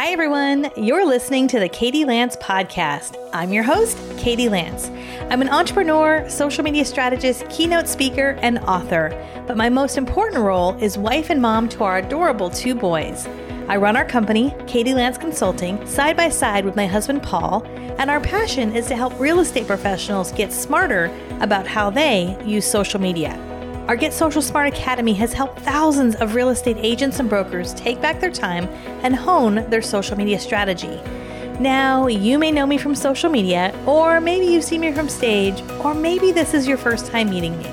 Hi, everyone. You're listening to the Katie Lance podcast. I'm your host, Katie Lance. I'm an entrepreneur, social media strategist, keynote speaker, and author. But my most important role is wife and mom to our adorable two boys. I run our company, Katie Lance Consulting, side by side with my husband, Paul, and our passion is to help real estate professionals get smarter about how they use social media. Our Get Social Smart Academy has helped thousands of real estate agents and brokers take back their time and hone their social media strategy. Now, you may know me from social media, or maybe you see me from stage, or maybe this is your first time meeting me.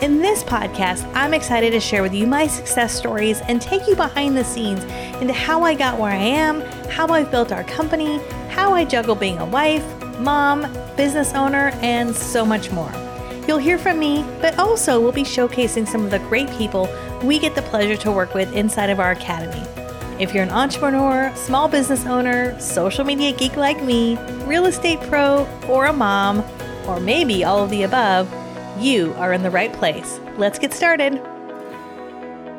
In this podcast, I'm excited to share with you my success stories and take you behind the scenes into how I got where I am, how I've built our company, how I juggle being a wife, mom, business owner, and so much more. You'll hear from me, but also we'll be showcasing some of the great people we get the pleasure to work with inside of our academy. If you're an entrepreneur, small business owner, social media geek like me, real estate pro, or a mom, or maybe all of the above, you are in the right place. Let's get started.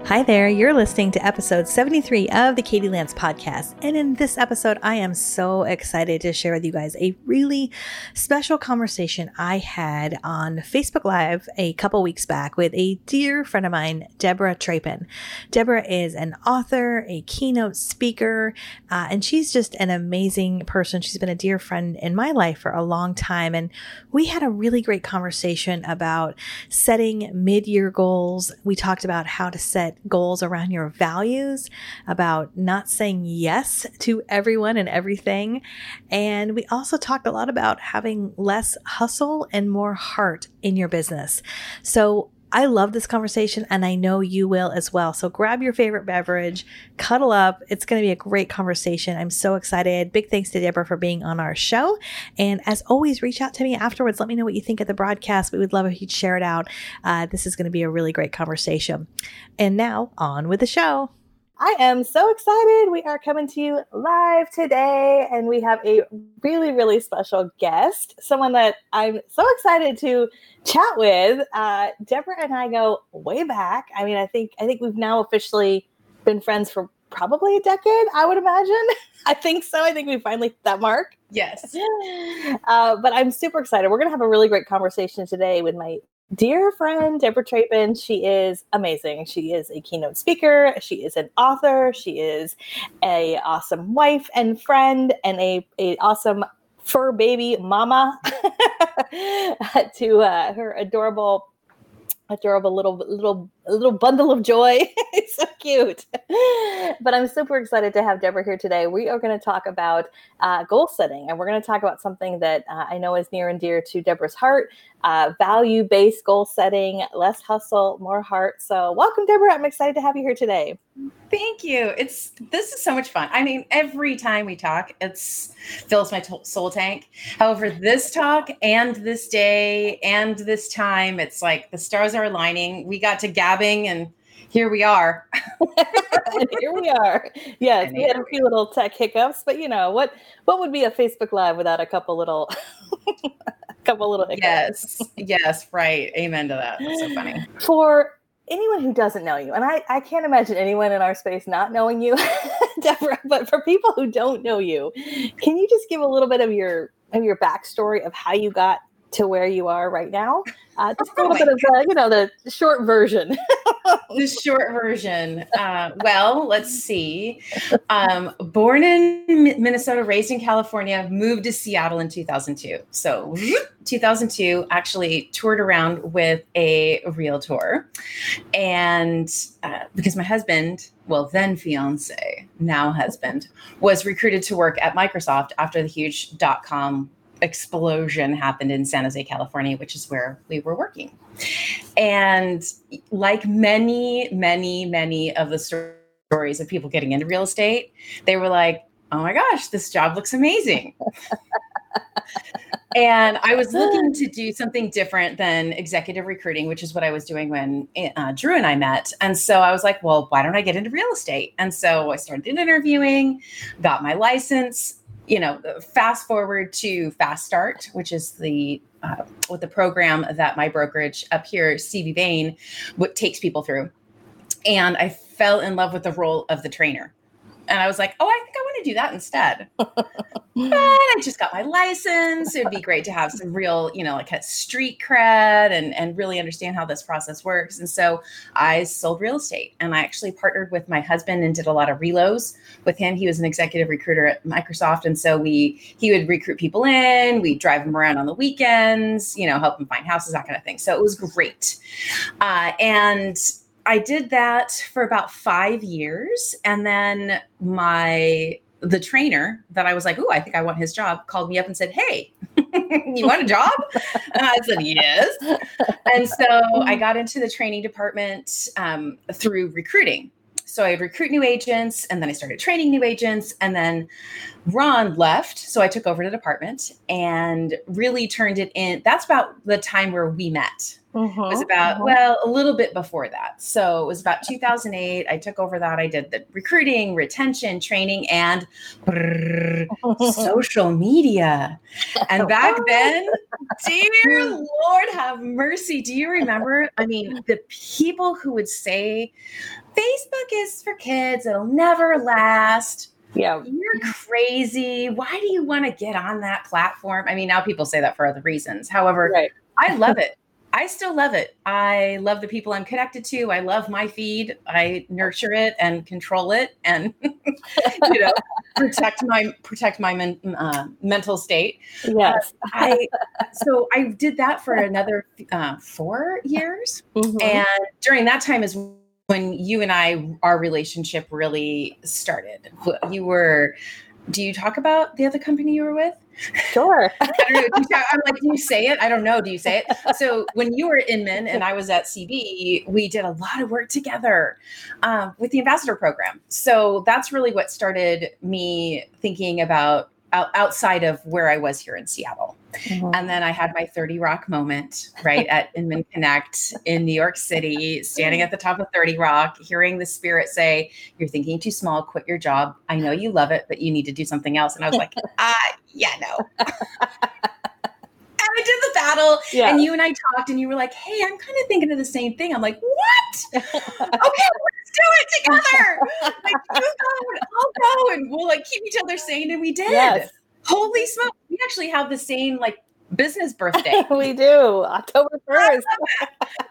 Hi there, you're listening to episode 73 of the Katie Lance podcast. And in this episode, I am so excited to share with you guys a really special conversation I had on Facebook Live a couple weeks back with a dear friend of mine, Debra Trappen. Debra is an author, a keynote speaker, uh, and she's just an amazing person. She's been a dear friend in my life for a long time. And we had a really great conversation about setting mid year goals. We talked about how to set goals around your values, about not saying yes to everyone and everything. And we also talked a lot about having less hustle and more heart in your business. So I love this conversation and I know you will as well. So grab your favorite beverage, cuddle up. It's going to be a great conversation. I'm so excited. Big thanks to Debra for being on our show. And as always, reach out to me afterwards. Let me know what you think of the broadcast. We would love if you'd share it out. Uh, this is going to be a really great conversation. And now on with the show. I am so excited. We are coming to you live today, and we have a really, really special guest, someone that I'm so excited to chat with. Uh, Debra and I go way back. I mean, I think I think we've now officially been friends for probably a decade. I would imagine. I think so. I think we finally hit that mark. Yes. Uh, but I'm super excited. We're going to have a really great conversation today with my dear friend Debra Trappen. She is amazing. She is a keynote speaker. She is an author. She is a awesome wife and friend, and a, a awesome fur baby mama to uh, her adorable adorable little little little bundle of joy. it's so cute. But I'm super excited to have Debra here today. We are going to talk about uh, goal setting, and we're going to talk about something that uh, I know is near and dear to Debra's heart: uh, value-based goal setting, less hustle, more heart. So, welcome, Debra. I'm excited to have you here today. Thank you. It's this is so much fun. I mean, every time we talk, it's fills my t- soul tank. However, this talk and this day and this time, it's like the stars are aligning. We got to and here we are. here we are. Yes, we had a few little tech hiccups, but you know what? What would be a Facebook Live without a couple little, a couple little hiccups? Yes, yes, right. Amen to that. That's so funny. For anyone who doesn't know you, and I, I can't imagine anyone in our space not knowing you, Debra, but for people who don't know you, can you just give a little bit of your of your backstory of how you got to where you are right now? Uh, just a little oh bit of the, you know, the short version. the short version. Uh, well, let's see. Um, born in Minnesota, raised in California, moved to Seattle in 2002. So 2002, actually toured around with a realtor, and uh, because my husband, well then fiance, now husband, was recruited to work at Microsoft after the huge dot com explosion happened in San Jose, California, which is where we were working. And like many, many, many of the stories of people getting into real estate, they were like, oh my gosh, this job looks amazing. and I was looking to do something different than executive recruiting, which is what I was doing when uh, Drew and I met. And so I was like, well, why don't I get into real estate? And so I started interviewing, got my license, you know, fast forward to Fast Start, which is the uh, with the program that my brokerage up here, CB Bain, what takes people through, and I fell in love with the role of the trainer. And I was like, oh, I think I want to do that instead. but I just got my license. It'd be great to have some real, you know, like street cred and, and really understand how this process works. And so I sold real estate and I actually partnered with my husband and did a lot of relos with him. He was an executive recruiter at Microsoft. And so we, he would recruit people in, we'd drive them around on the weekends, you know, help them find houses, that kind of thing. So it was great. Uh, and I did that for about five years. And then my the trainer that I was like, oh, I think I want his job, called me up and said, Hey, you want a job? and I said, Yes. And so I got into the training department um, through recruiting. So I'd recruit new agents and then I started training new agents. And then Ron left. So I took over the department and really turned it in. That's about the time where we met. Mm-hmm, it was about, mm-hmm. well, a little bit before that. So it was about 2008. I took over that. I did the recruiting, retention, training, and brrr, social media. And back then, dear Lord have mercy. Do you remember? I mean, the people who would say, Facebook is for kids, it'll never last. Yeah. You're crazy. Why do you want to get on that platform? I mean, now people say that for other reasons. However, right. I love it. I still love it. I love the people I'm connected to. I love my feed. I nurture it and control it, and you know, protect my protect my men, uh, mental state. Yes. Uh, I so I did that for another uh, four years, mm-hmm. and during that time is when you and I our relationship really started. You were. Do you talk about the other company you were with? Sure. I don't know. I'm like, do you say it? I don't know. Do you say it? So when you were in Inman and I was at CB, we did a lot of work together um, with the ambassador program. So that's really what started me thinking about outside of where I was here in Seattle. Mm-hmm. And then I had my 30 Rock moment, right, at Inman Connect in New York City, standing at the top of 30 Rock, hearing the spirit say, You're thinking too small, quit your job. I know you love it, but you need to do something else. And I was like, Ah, yeah, no. And I did the battle, yeah. and you and I talked, and you were like, "Hey, I'm kind of thinking of the same thing." I'm like, "What? okay, let's do it together. like, you go, I'll go, and we'll like keep each other sane." And we did. Yes. Holy smoke! We actually have the same like business birthday. we do October 1st.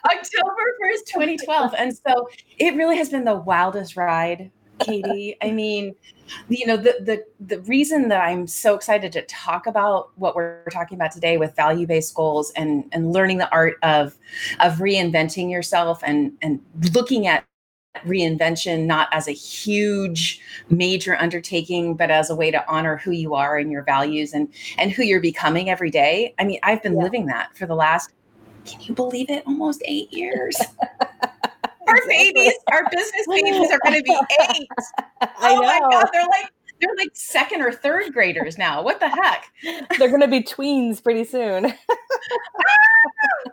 October 1st, 2012. And so it really has been the wildest ride, Katie. I mean, you know the the the reason that i'm so excited to talk about what we're talking about today with value based goals and and learning the art of of reinventing yourself and and looking at reinvention not as a huge major undertaking but as a way to honor who you are and your values and and who you're becoming every day i mean i've been yeah. living that for the last can you believe it almost 8 years our babies, our business babies are going to be eight. oh my God. They're like, they're like second or third graders now. What the heck? They're going to be tweens pretty soon.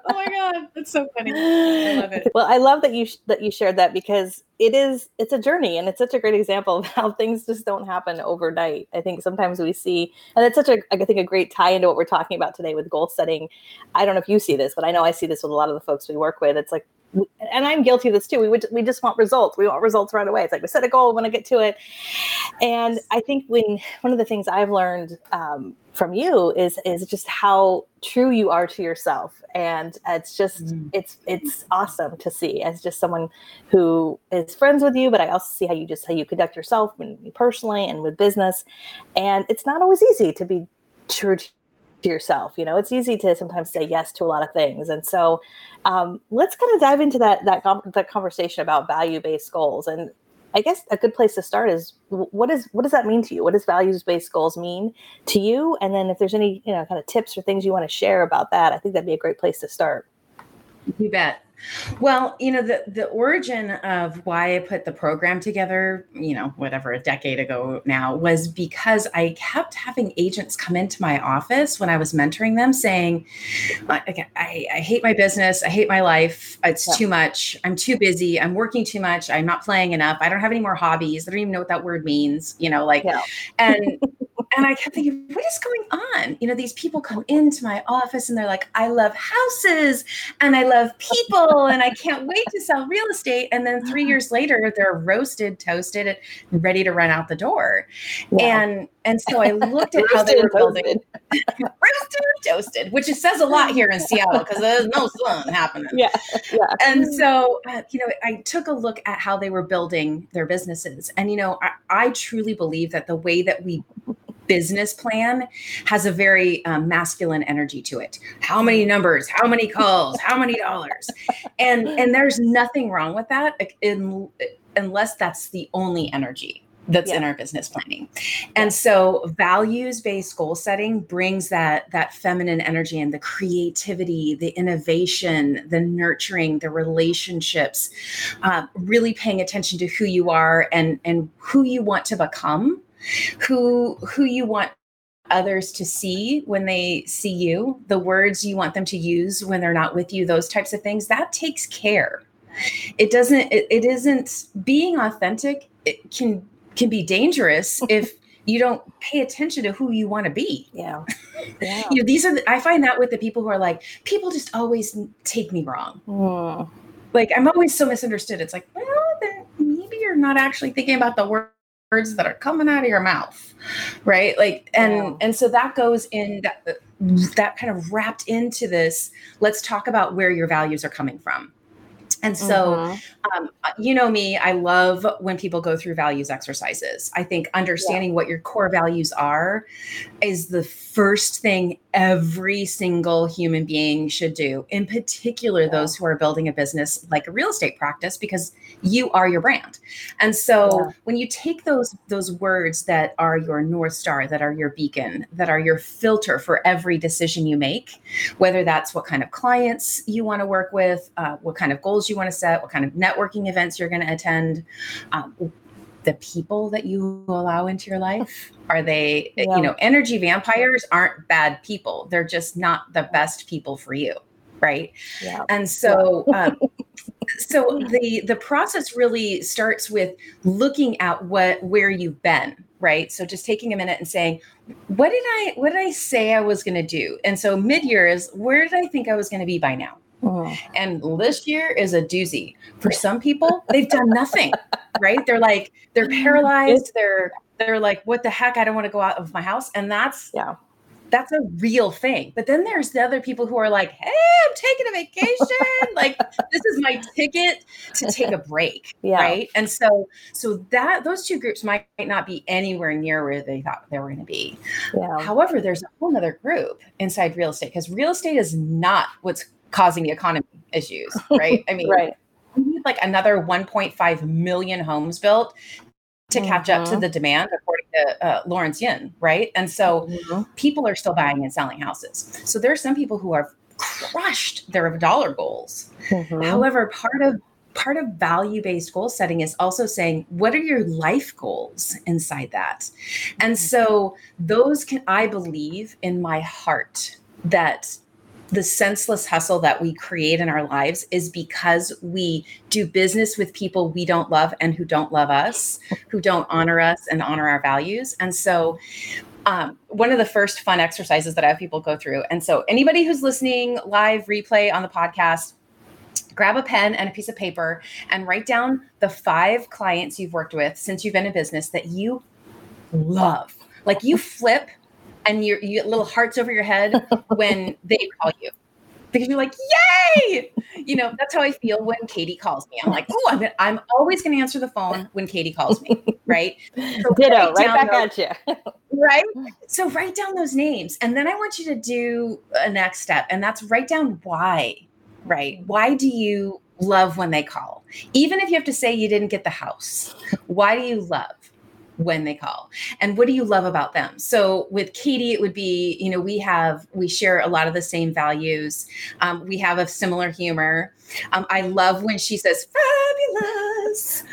oh my god, that's so funny. I love it. Well, I love that you sh- that you shared that because it is it's a journey and it's such a great example of how things just don't happen overnight. I think sometimes we see and it's such a I think a great tie into what we're talking about today with goal setting. I don't know if you see this, but I know I see this with a lot of the folks we work with. It's like and I'm guilty of this too. We would we just want results. We want results right away. It's like we set a goal, we want to get to it. And I think when one of the things I've learned um, from you is is just how true you are to yourself, and it's just mm. it's it's awesome to see as just someone who is friends with you. But I also see how you just how you conduct yourself and personally and with business, and it's not always easy to be true to to yourself. You know, it's easy to sometimes say yes to a lot of things, and so um, let's kind of dive into that that that conversation about value based goals. And I guess a good place to start is what is what does that mean to you? What does values based goals mean to you? And then if there's any you know kind of tips or things you want to share about that, I think that'd be a great place to start. You bet. Well, you know, the the origin of why I put the program together, you know, whatever a decade ago now, was because I kept having agents come into my office when I was mentoring them saying, I, I, I hate my business, I hate my life, it's yeah. too much, I'm too busy, I'm working too much, I'm not playing enough, I don't have any more hobbies, I don't even know what that word means, you know, like, yeah. and and I kept thinking, what is going on? You know, these people come into my office and they're like, I love houses and I love people and I can't wait to sell real estate. And then three years later, they're roasted, toasted, and ready to run out the door. Yeah. And and so I looked at how they were building roasted toasted, which it says a lot here in Seattle because there's no sun happening. Yeah. yeah. And so, uh, you know, I took a look at how they were building their businesses. And, you know, I, I truly believe that the way that we business plan has a very um, masculine energy to it. How many numbers? How many calls? How many dollars? And and there's nothing wrong with that in, unless that's the only energy that's yeah. in our business planning. And so values-based goal setting brings that that feminine energy and the creativity, the innovation, the nurturing, the relationships, uh, really paying attention to who you are and and who you want to become, who who you want others to see when they see you, the words you want them to use when they're not with you, those types of things, that takes care. It doesn't, it, it isn't being authentic. It can can be dangerous if you don't pay attention to who you want to be. Yeah. yeah. you know, these are, the, I find that with the people who are like, people just always take me wrong. Mm. Like, I'm always so misunderstood. It's like, well, then maybe you're not actually thinking about the words that are coming out of your mouth. Right. Like, and, yeah. and so that goes in that, that kind of wrapped into this. Let's talk about where your values are coming from. And so, mm-hmm. um, you know me, I love when people go through values exercises. I think understanding yeah. what your core values are is the first thing every single human being should do, in particular, yeah. those who are building a business like a real estate practice, because you are your brand. And so yeah. when you take those those words that are your north star, that are your beacon, that are your filter for every decision you make, whether that's what kind of clients you want to work with, uh, what kind of goals you want to set, what kind of networking events you're going to attend, um, the people that you allow into your life? Are they yeah. you know energy vampires aren't bad people. They're just not the best people for you right? Yeah. and so yeah. um, so the the process really starts with looking at what where you've been right? So just taking a minute and saying what did i what did i say i was going to do? And so mid-year is where did i think i was going to be by now oh. and this year is a doozy for some people they've done nothing right they're like they're paralyzed they're they're like what the heck i don't want to go out of my house and that's yeah that's a real thing. But then there's the other people who are like, hey, I'm taking a vacation. like this is my ticket to take a break. Yeah. Right. And so so that those two groups might, might not be anywhere near where they thought they were going to be. Yeah. However, there's a whole other group inside real estate because real estate is not what's causing the economy issues. Right. I mean, right. We need like another 1.5 million homes built to catch mm-hmm. up to mm-hmm. the demand according to uh, Lawrence Yun, right? And so mm-hmm. people are still buying and selling houses. So there are some people who have crushed their dollar goals. Mm-hmm. However, part of part of value-based goal setting is also saying what are your life goals inside that. And mm-hmm. so those can I believe in my heart that the senseless hustle that we create in our lives is because we do business with people we don't love and who don't love us, who don't honor us and honor our values. And so, um, one of the first fun exercises that I have people go through. And so, anybody who's listening live, replay on the podcast, grab a pen and a piece of paper and write down the five clients you've worked with since you've been in business that you love. Like you flip and your you little hearts over your head when they call you because you're like, yay! You know, that's how I feel when Katie calls me. I'm like, oh, I'm, I'm always going to answer the phone when Katie calls me, right? So Ditto, right back those, at you. right? So write down those names. And then I want you to do a next step, and that's write down why, right? Why do you love when they call? Even if you have to say you didn't get the house, why do you love? When they call. And what do you love about them? So with katie it would be you know we have we share a lot of the same values. Um, we have a similar humor. Um, i love when she says fabulous.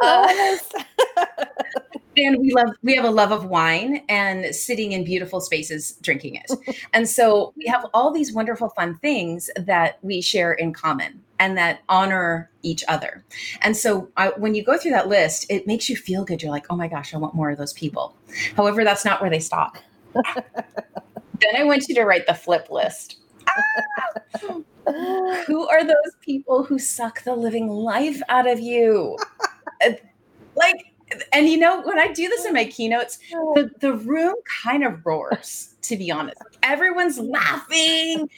Fabulous. Uh, and we love we have a love of wine and sitting in beautiful spaces drinking it. And so we have all these wonderful fun things that we share in common and that honor each other. And so I, when you go through that list it makes you feel good. You're like oh my gosh i want more of those people. However that's not where they stop. Then i want you to write the flip list. Ah! Who are those people who suck the living life out of you? Like and you know when i do this in my keynotes the, the room kind of roars to be honest everyone's laughing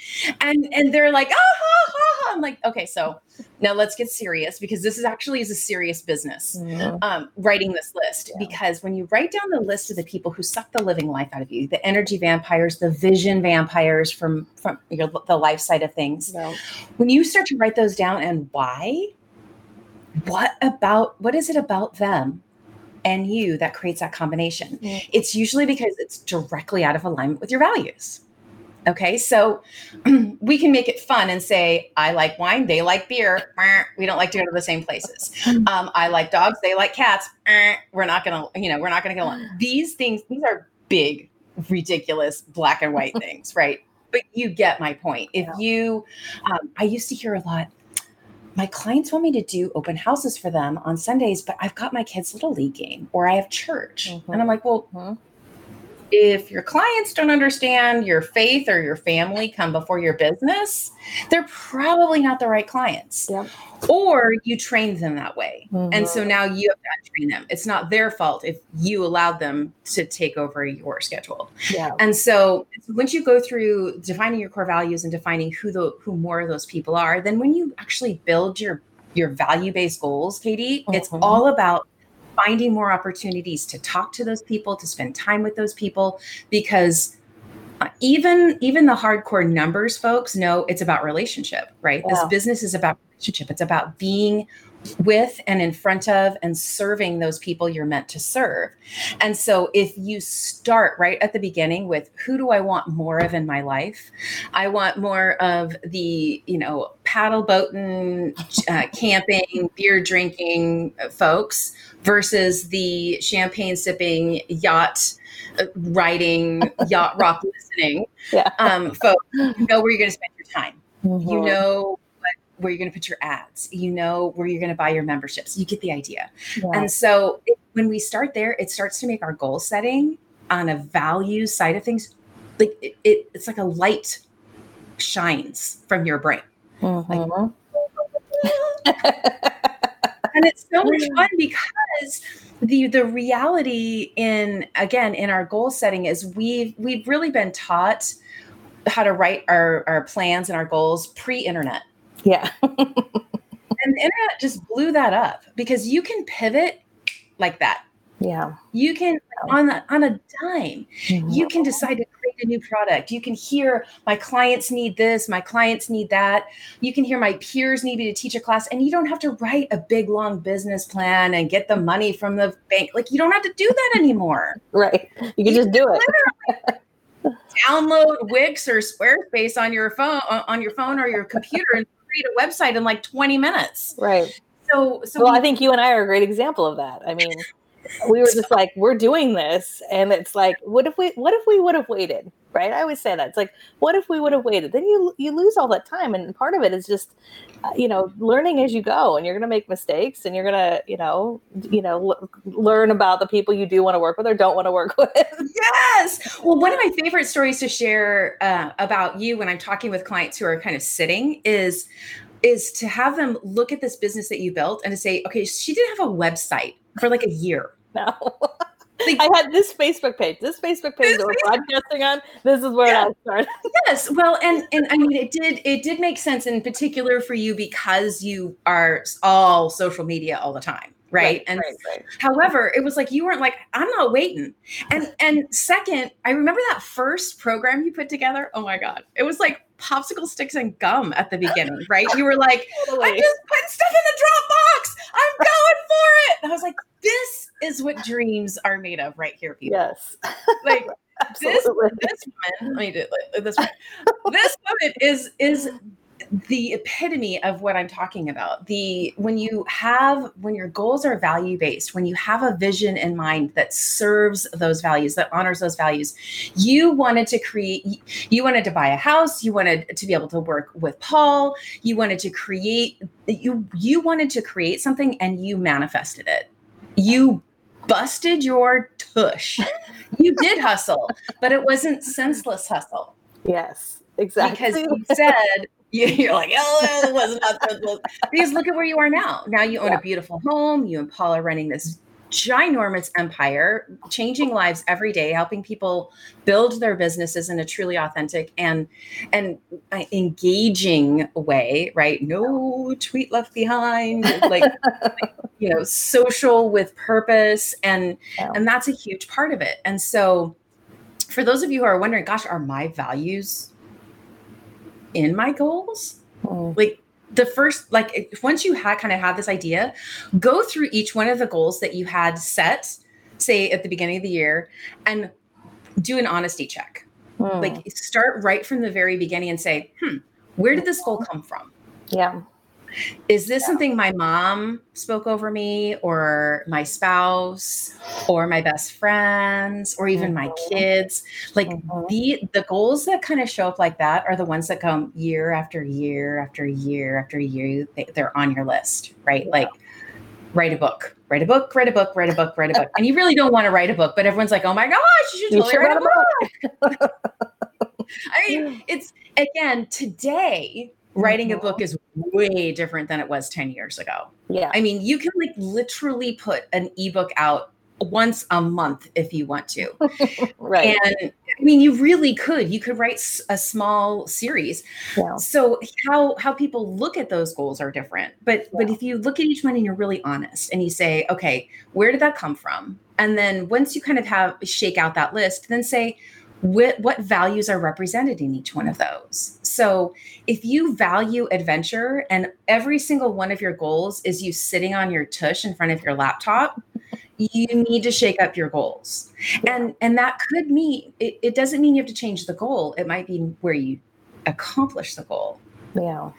and and they're like ah, ha, ha, ha. i'm like okay so now let's get serious because this is actually is a serious business Mhm. um, writing this list Yeah. because when you write down the list of the people who suck the living life out of you the energy vampires the vision vampires from from your, the life side of things No. when you start to write those down and why what about what is it about them and you that creates that combination. It's usually because it's directly out of alignment with your values. Okay so we can make it fun and say i like wine they like beer. We don't like to go to the same places. Um, i like dogs they like cats. We're not gonna you know we're not gonna get along these things these are big ridiculous black and white things right? But you get my point. If you um, i used to hear a lot my clients want me to do open houses for them on sundays but i've got my kids little league game or i have church Mhm. and i'm like well Mhm. If your clients don't understand your faith or your family come before your business they're probably not the right clients Yep. or you trained them that way and so Mhm. now you have to train them it's not their fault if you allowed them to take over your schedule yeah. and so once you go through defining your core values and defining who the who more of those people are, then when you actually build your your value-based goals, Katie, it's Mhm. all about finding more opportunities to talk to those people, to spend time with those people because uh, even even the hardcore numbers folks know it's about relationship, right? This business is about relationship. It's about being with and in front of and serving those people you're meant to serve. And so if you start right at the beginning with who do I want more of in my life? I want more of the, you know, paddle boating, uh, camping, beer drinking folks versus the champagne sipping, yacht uh, riding, yacht rock listening Yeah. um, folks. You know where you're going to spend your time. You Mhm. know where you're going to put your ads. You know where you're going to buy your memberships. You get the idea. Yeah. And so it, when we start there, it starts to make our goal setting on a value side of things like it, it it's like a light shines from your brain. Mhm. And it's so much fun because the the reality in again in our goal setting is we've we've really been taught how to write our, our plans and our goals pre-internet. Yeah. And the internet just blew that up because you can pivot like that. Yeah. You can on a, on a dime. Mm-hmm. you can decide to create a new product you can hear my clients need this my clients need that you can hear my peers need me to teach a class and you don't have to write a big long business plan and get the money from the bank like you don't have to do that anymore Right. You can just do it. download wix or squarespace on your phone on your phone or your computer and create a website in like 20 minutes Right. so so Well, we- I think you and I are a great example of that. I mean, we were just like, we're doing this, and it's like, what if we, what if we would have waited? Right? I always say that. It's like, what if we would have waited? Then you you lose all that time, and part of it is just, uh, you know, learning as you go, and you're going to make mistakes, and you're going to, you know, you know, l- learn about the people you do want to work with or don't want to work with. Yes. Well, one of my favorite stories to share uh, about you when I'm talking with clients who are kind of sitting is is to have them look at this business that you built and to say, okay, she didn't have a website for like a year. No. Like, I had this Facebook page. This Facebook page that we're broadcasting on. This is where Yeah. I started. yes. Well, and and I mean, it did it did make sense in particular for you because you are all social media all the time, right? and right, right. However, it was like you weren't like, I'm not waiting. And and second, I remember that first program you put together. Oh my God. It was like popsicle sticks and gum at the beginning, right? You were like, I'm just putting stuff in the Dropbox. I'm going for it. And I was like, this is what dreams are made of right here, people. Yes. Like this this woman, let me do it like this way. This woman is is the epitome of what I'm talking about. The when you have when your goals are value based, when you have a vision in mind that serves those values, that honors those values, you wanted to create you wanted to buy a house, you wanted to be able to work with Paul, you wanted to create you you wanted to create something and you manifested it. You busted your tush. you did hustle, but it wasn't senseless hustle. Yes, exactly. Because you said you're like, oh, it was not senseless. Because look at where you are now. Now you own yeah. a beautiful home. You and Paul are running this ginormous empire, changing lives every day, helping people build their businesses in a truly authentic and and uh, engaging way. Right? No tweet left behind. Like, like you know, social with purpose, and yeah. and that's a huge part of it. And so, for those of you who are wondering, gosh, are my values in my goals? Mm. Like the first like once you had kind of had this idea go through each one of the goals that you had set say at the beginning of the year and do an honesty check. Mm. like start right from the very beginning and say hmm where did this goal come from? Yeah is this yeah. something my mom spoke over me or my spouse or my best friends or even mm-hmm. my kids like mm-hmm. the the goals that kind of show up like that are the ones that come year after year after year after year they, they're on your list right yeah. like write a book write a book write a book write a book write a book and you really don't want to write a book but everyone's like oh my gosh you should totally you write, a book, book. i mean it's again today writing a book mm-hmm. is way different than it was 10 years ago. Yeah. I mean, you can like literally put an ebook out once a month if you want to. right. And I mean, you really could. You could write a small series. Yeah. So how how people look at those goals are different. But yeah. but if you look at each one and you're really honest and you say, okay, where did that come from? And then once you kind of have shake out that list, then say, what, what values are represented in each one of those. So, if you value adventure and every single one of your goals is you sitting on your tush in front of your laptop, you need to shake up your goals. And and that could mean it, it doesn't mean you have to change the goal. It might be where you accomplish the goal. Yeah.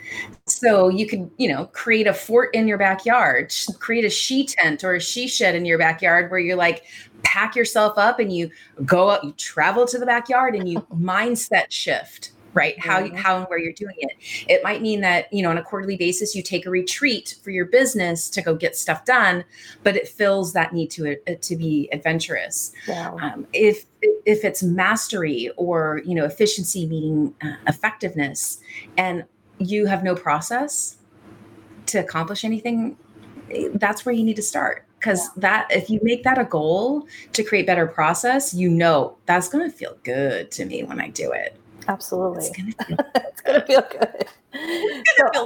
So you could, you know, create a fort in your backyard, create a she tent or a she shed in your backyard where you're like, pack yourself up and you go out, you travel to the backyard and you mindset shift right how you, how and where you're doing it it might mean that you know on a quarterly basis you take a retreat for your business to go get stuff done but it fills that need to uh, to be adventurous yeah. um, if if it's mastery or you know efficiency meaning uh, effectiveness and you have no process to accomplish anything that's where you need to start. Because yeah. that if you make that a goal to create better process you know that's going to feel good to me when i do it. Absolutely. It's going to feel good, so,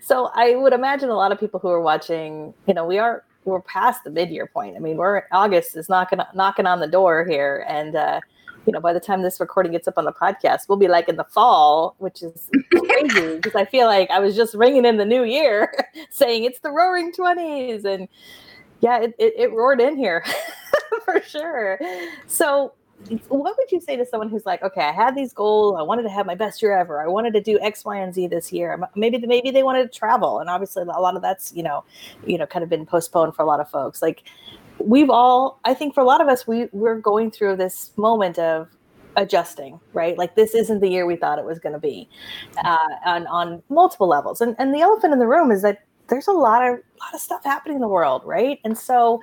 so i would imagine a lot of people who are watching you know we are we're past the mid-year point. I mean we're august is knocking knocking on the door here and uh you know, by the time this recording gets up on the podcast, we'll be like in the fall, which is crazy because I feel like I was just ringing in the new year saying it's the roaring 20s. And yeah, it, it, it roared in here for sure. So, what would you say to someone who's like, okay, I had these goals. I wanted to have my best year ever. I wanted to do X, Y, and Z this year. Maybe maybe they wanted to travel, and obviously a lot of that's you know, you know, kind of been postponed for a lot of folks. Like we've all, I think, for a lot of us, we we're going through this moment of adjusting, right? Like this isn't the year we thought it was going to be, uh, on on multiple levels. And and the elephant in the room is that there's a lot of lot of stuff happening in the world, right? And so,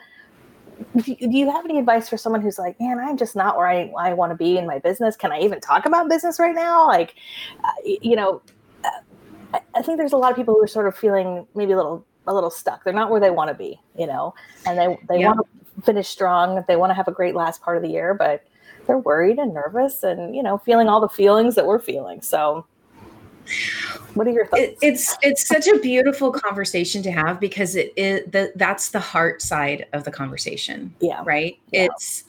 do you have any advice for someone who's like, man, I'm just not where I, I want to be in my business? Can I even talk about business right now? Like, uh, you know, uh, I think there's a lot of people who are sort of feeling maybe a little a little stuck. They're not where they want to be, you know, and they they yeah. want to finish strong. They want to have a great last part of the year, but they're worried and nervous and you know feeling all the feelings that we're feeling. So what are your thoughts? It, it's it's such a beautiful conversation to have because it is the that's the heart side of the conversation. Yeah. Right. Yeah. It's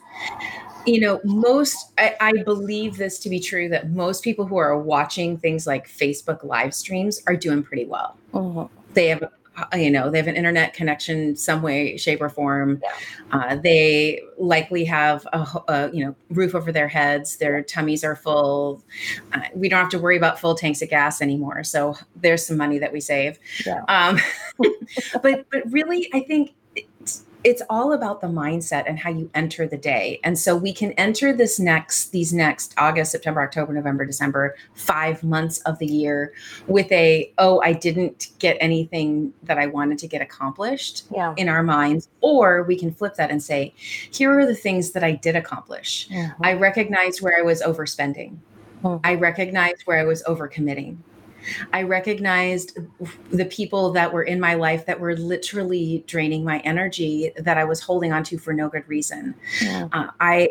you know most I, I, believe this to be true that most people who are watching things like facebook live streams are doing pretty well mm-hmm. they have uh, you know, they have an internet connection some way, shape, or form. Yeah. Uh, they likely have a, a, you know roof over their heads. Their tummies are full. Uh, we don't have to worry about full tanks of gas anymore. So there's some money that we save. Yeah. Um, but but really, I think it's all about the mindset and how you enter the day. And so we can enter this next, these next August, September, October, November, December, five months of the year with a, oh, I didn't get anything that I wanted to get accomplished Yeah. in our minds. Or we can flip that and say, here are the things that I did accomplish. Mhm. I recognized where I was overspending. Mhm. I recognized where I was overcommitting. I recognized the people that were in my life that were literally draining my energy that I was holding on to for no good reason. Yeah. Uh, I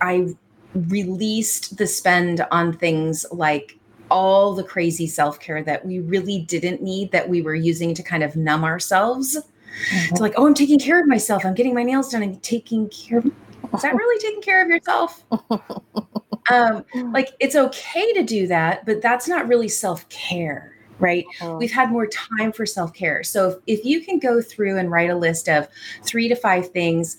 I released the spend on things like all the crazy self-care that we really didn't need that we were using to kind of numb ourselves Mhm. to like oh i'm taking care of myself i'm getting my nails done i'm taking care of is that really taking care of yourself? Um like it's okay to do that but that's not really self-care right? Mhm. we've had more time for self-care. So if, if you can go through and write a list of three to five things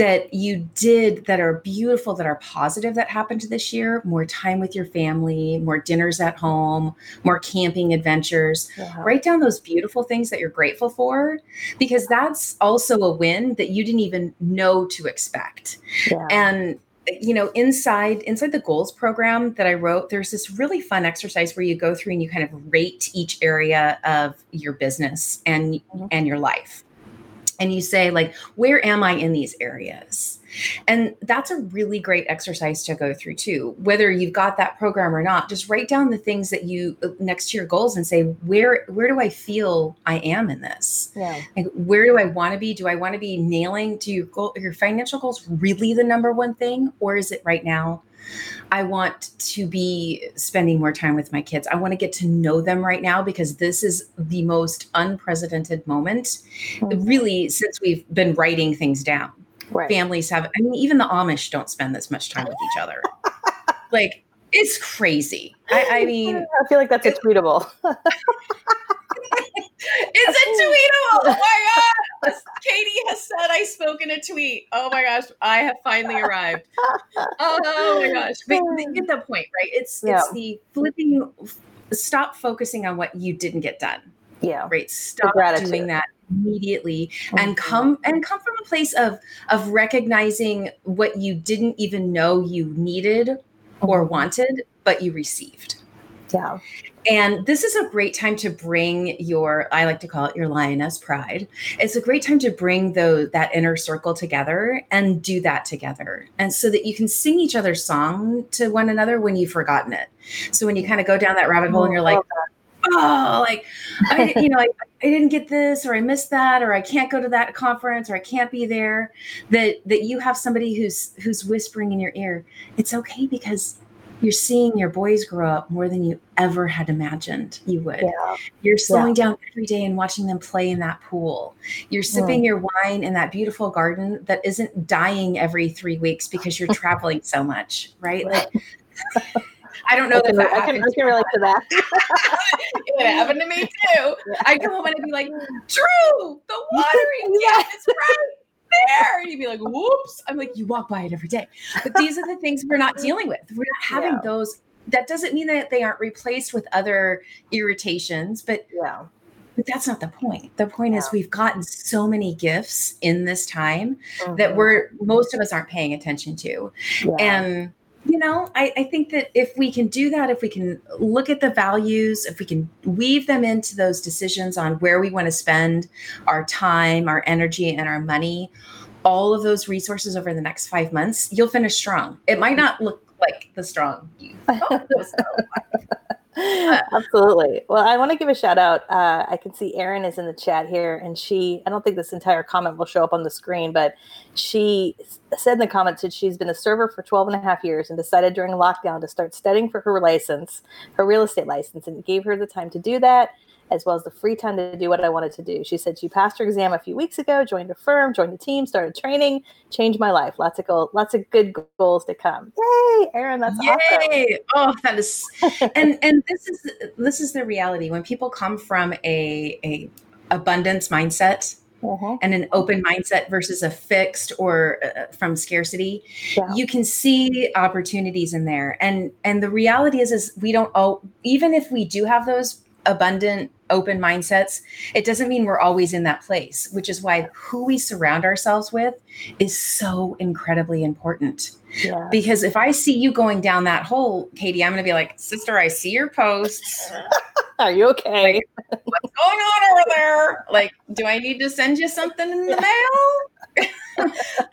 that you did that are beautiful that are positive that happened this year more time with your family more dinners at home more camping adventures Yeah. write down those beautiful things that you're grateful for because that's also a win that you didn't even know to expect Yeah. and you know inside inside the goals program that i wrote there's this really fun exercise where you go through and you kind of rate each area of your business and Mhm. and your life and you say like where am i in these areas? And that's a really great exercise to go through too whether you've got that program or not. Just write down the things that you uh, next to your goals and say where where do i feel i am in this? Yeah. like where do i want to be? Do i want to be nailing to your goal your financial goals really the number one thing or is it right now i want to be spending more time with my kids i want to get to know them right now because this is the most unprecedented moment Mhm. really since we've been writing things down Right. families have i mean even the amish don't spend this much time with each other like it's crazy i, I mean I feel like that's a tweetable. It's a tweetable. Oh my god. Katie has said I spoke in a tweet. Oh my gosh. I have finally arrived. Oh my gosh. But you get the point, right? It's Yeah. it's the flipping stop focusing on what you didn't get done. yeah. Right. Stop doing that immediately and Mhm. come and come from a place of of recognizing what you didn't even know you needed or Mhm. wanted, but you received. Yeah. And this is a great time to bring your, I like to call it your lioness pride. It's a great time to bring those that inner circle together and do that together. And so that you can sing each other's song to one another when you've forgotten it. So when you kind of go down that rabbit hole and you're like, oh, like I, you know, I, I didn't get this, or I missed that, or I can't go to that conference, or I can't be there. That that you have somebody who's who's whispering in your ear. It's okay because you're seeing your boys grow up more than you ever had imagined you would. Yeah. You're slowing down every day and watching them play in that pool. You're hmm. sipping your wine in that beautiful garden that isn't dying every three weeks because you're traveling so much, right? Like, I don't know I that can, that I, can, I can relate to that. it happened to me too. I'd come home and I'd be like, Drew, the watering can is right there. And you'd be like, whoops. I'm like, you walk by it every day. But these are the things we're not dealing with. We're not having Yeah. those. That doesn't mean that they aren't replaced with other irritations, but Yeah. but that's not the point. The point is we've gotten so many gifts in this time that Mhm. we're most of us aren't paying attention to. Yeah. And you know, I, I think that if we can do that, if we can look at the values, if we can weave them into those decisions on where we want to spend our time, our energy, and our money, all of those resources over the next five months, you'll finish strong. It might not look like the strong you thought look Absolutely. Well, I want to give a shout out. Uh, I can see Erin is in the chat here, and she, I don't think this entire comment will show up on the screen, but she said in the comments that she's been a server for 12 and a half years and decided during lockdown to start studying for her license, her real estate license, and it gave her the time to do that as well as the free time to do what I wanted to do. She said she passed her exam a few weeks ago, joined a firm, joined a team, started training, changed my life. Lots of goal, lots of good goals to come. Yay, Erin, that's awesome. Yay! Oh, that is and and this is this is the reality when people come from a a abundance mindset uh-huh. and an open mindset versus a fixed or uh, from scarcity yeah. you can see opportunities in there and and the reality is is we don't oh even if we do have those abundant open mindsets it doesn't mean we're always in that place which is why who we surround ourselves with is so incredibly important. Yeah. because if i see you going down that hole katie i'm going to be like sister i see your posts. Are you okay? Like, what's going on over there? Like do i need to send you something in the mail?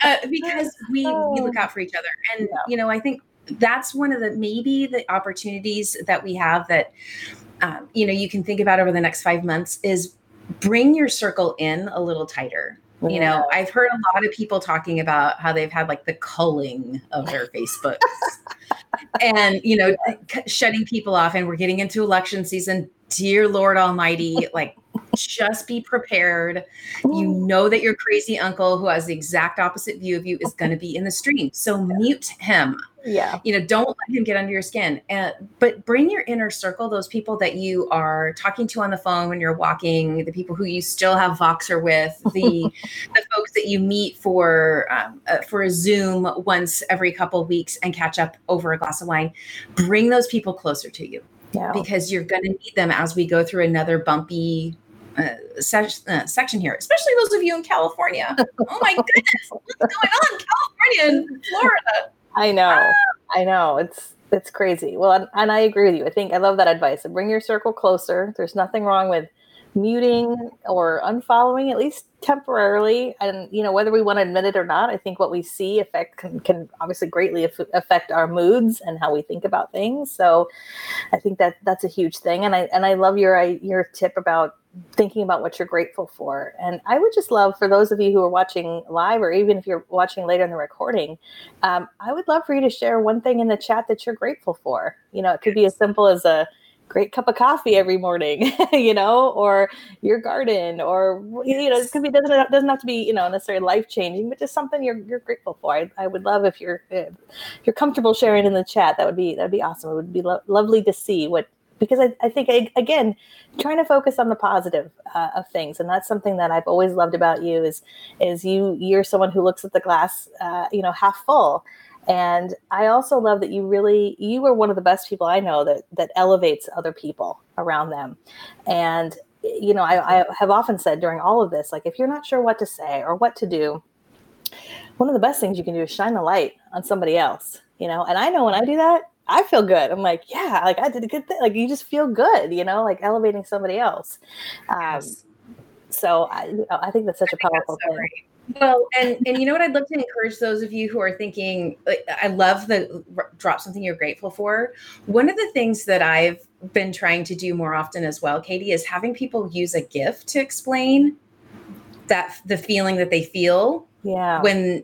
Uh, because we we look out for each other. And yeah. you know i think that's one of the maybe the opportunities that we have that um, you know you can think about over the next five months is bring your circle in a little tighter. Yeah. you know i've heard a lot of people talking about how they've had like the culling of their facebooks. And you know shutting people off and we're getting into election season. Dear lord almighty like just be prepared. You know that your crazy uncle who has the exact opposite view of you is going to be in the stream. So mute him. Yeah. You know, don't let him get under your skin. And but bring your inner circle, those people that you are talking to on the phone when you're walking, the people who you still have Voxer with, the the folks that you meet for um, uh, for a Zoom once every couple of weeks and catch up over a glass of wine. Bring those people closer to you. Yeah. Because you're going to need them as we go through another bumpy uh, se- uh, section here, especially those of you in California. oh my goodness, what's going on, California and Florida? I know, ah! I know. It's it's crazy. Well, and, and I agree with you. I think I love that advice. bring your circle closer. There's nothing wrong with muting or unfollowing at least temporarily and you know whether we want to admit it or not i think what we see affect can, can obviously greatly affect our moods and how we think about things so i think that that's a huge thing and i and i love your your tip about thinking about what you're grateful for. And I would just love for those of you who are watching live, or even if you're watching later in the recording, um, I would love for you to share one thing in the chat that you're grateful for. You know, it could be as simple as a great cup of coffee every morning, you know, or your garden, or you know, it could be doesn't doesn't have to be you know necessarily life changing, but just something you're you're grateful for. I, I would love if you're if you're comfortable sharing in the chat. That would be that would be awesome. It would be lo- lovely to see what because I, I think again trying to focus on the positive uh, of things. And that's something that i've always loved about you is is you you're someone who looks at the glass uh, you know half full. And i also love that you really you are one of the best people i know that that elevates other people around them. And you know I, I have often said during all of this like if you're not sure what to say or what to do one of the best things you can do is shine a light on somebody else you know? And i know when i do that I feel good. I'm like, yeah, like I did a good thing. Like you just feel good, you know, like elevating somebody else. Um, yes. So I, I think that's such I a powerful so thing. Right. Well, and and you know what? I'd love to encourage those of you who are thinking, like, I love the drop something you're grateful for. One of the things that I've been trying to do more often as well, Katie, is having people use a gift to explain that the feeling that they feel yeah. when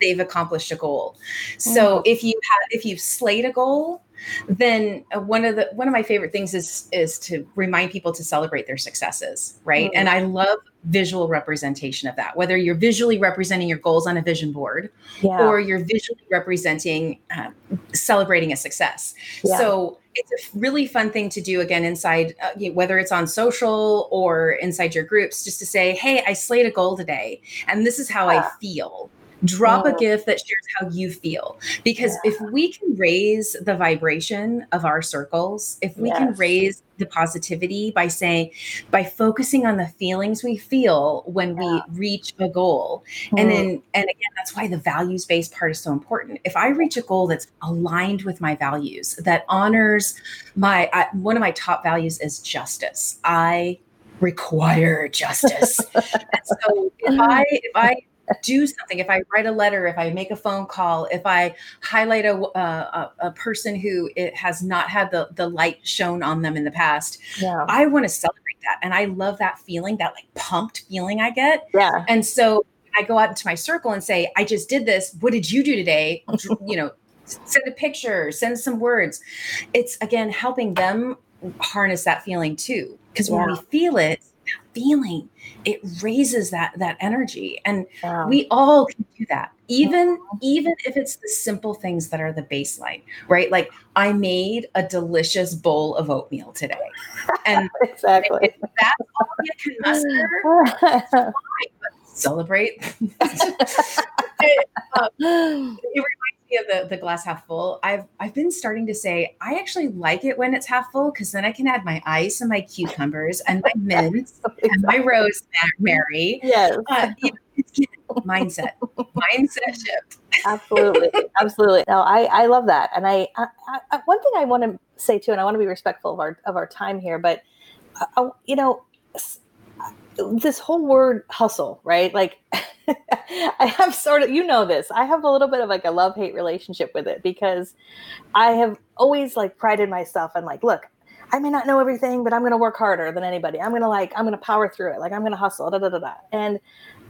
they've accomplished a goal. So mm. if you have if you've slayed a goal, then uh, one of the one of my favorite things is is to remind people to celebrate their successes, right? Mm. And I love visual representation of that. Whether you're visually representing your goals on a vision board, yeah. or you're visually representing uh, celebrating a success. Yeah. So it's a really fun thing to do again inside uh, whether it's on social or inside your groups just to say hey i slayed a goal today and this is how yeah. i feel drop a gift that shares how you feel because yeah. if we can raise the vibration of our circles if we yes. can raise the positivity by saying by focusing on the feelings we feel when yeah. we reach a goal mm. and then and again that's why the values based part is so important if i reach a goal that's aligned with my values that honors my I, one of my top values is justice i require justice so if i if i do something. If i write a letter if i make a phone call if i highlight a, uh, a, a person who it has not had the, the light shown on them in the past yeah. i want to celebrate that and i love that feeling that like pumped feeling i get. Yeah. And so i go out into my circle and say i just did this. What did you do today? You know send a picture send some words. It's again helping them harness that feeling too because when we feel it feeling. It raises that that energy. And wow. we all can do that. Even even if it's the simple things that are the baseline right? Like i made a delicious bowl of oatmeal today. And exactly. if that's all you can muster fine, celebrate. It, um, it reminds of the, the glass half full i've i've been starting to say i actually like it when it's half full because then i can add my ice and my cucumbers and my mint and my rosemary yes. Uh, you know, mindset mindset shift. Absolutely absolutely. No i i love that and I, I, I one thing i want to say too and i want to be respectful of our of our time here but uh, you know this whole word hustle right like i have sort of you know this i have a little bit of like a love hate relationship with it because i have always like prided myself and like look I may not know everything, but I'm to work harder than anybody. I'm to like, I'm to power through it. Like I'm to hustle, da, da, da, da. And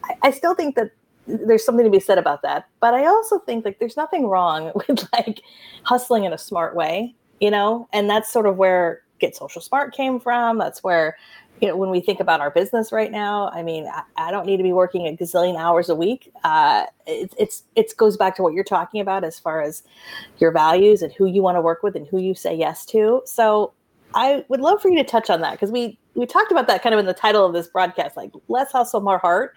I, I still think that there's something to be said about that. But I also think like there's nothing wrong with like hustling in a smart way, you know? And that's sort of where Get Social Smart came from. That's where, you know, when we think about our business right now, I mean, I, I don't need to be working a gazillion hours a week. Uh, it, it's it goes back to what you're talking about as far as your values and who you want to work with and who you say yes to. So I would love for you to touch on that because we we talked about that kind of in the title of this broadcast, like less hustle, more heart.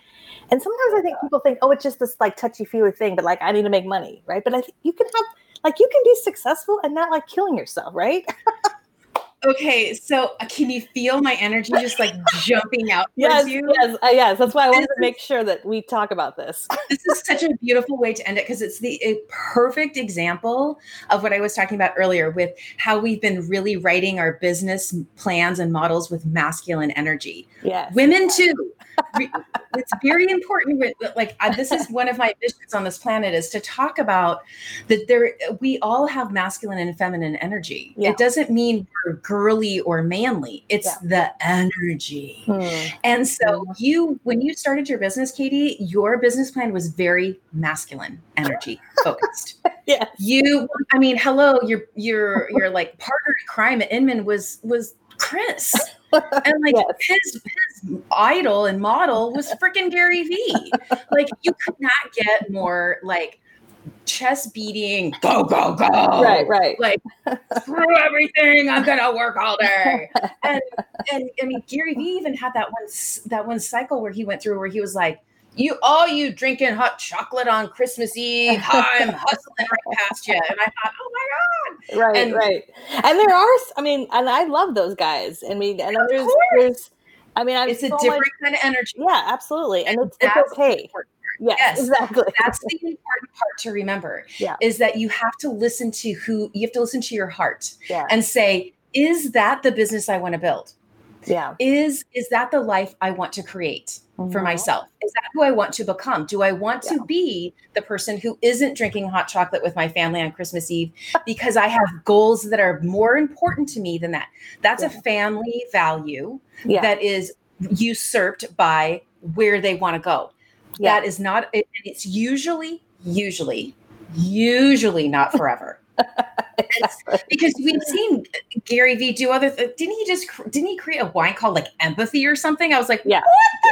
And sometimes I think people think, oh, it's just this like touchy feely thing, but like I need to make money, right? But I think you can have like you can be successful and not like killing yourself, right? Okay, so uh, can you feel my energy just like jumping out yes, you? Yes, uh, yes. That's why I wanted to make sure that we talk about this. this is such a beautiful way to end it because it's the perfect example of what I was talking about earlier with how we've been really writing our business plans and models with masculine energy. Yes. Women too. It's very important. Like uh, this is one of my missions on this planet is to talk about that there we all have masculine and feminine energy. Yeah. It doesn't mean we're girly or manly. It's yeah. the energy. Hmm. And so hmm. you when you started your business, Katie, your business plan was very masculine energy focused. yeah. You I mean, hello, your your your like partner in crime at Inman was was Chris. And like yes. his his idol and model was freaking Gary Vee. like you could not get more like chest beating, go, go, go. Right, right. Like screw everything. I'm gonna work all day. And and I mean Gary Vee even had that one that one cycle where he went through where he was like, you all you drinking hot chocolate on Christmas Eve. I'm hustling right past you. And I thought, oh my God. Right, and, right. And there are, I mean, and I love those guys. I mean, and there's, there's, I mean, I'm it's a different much, kind of energy. Yeah, absolutely. And, and it's, it's okay. Yes, yes, exactly. That's the important part to remember. Yeah. Is that you have to listen to who you have to listen to your heart yeah. and say, is that the business I want to build? Yeah. Is is that the life I want to create? Mm-hmm. for myself? Is that who I want to become? Do I want yeah. to be the person who isn't drinking hot chocolate with my family on Christmas Eve because I have goals that are more important to me than that? That's yeah. a family value yeah. that is usurped by where they want to go. That is not, it, it's usually, usually, usually not forever. Because we've seen Gary Vee do other. Th- didn't he just? Didn't he create a wine called like Empathy or something? I was like, yeah,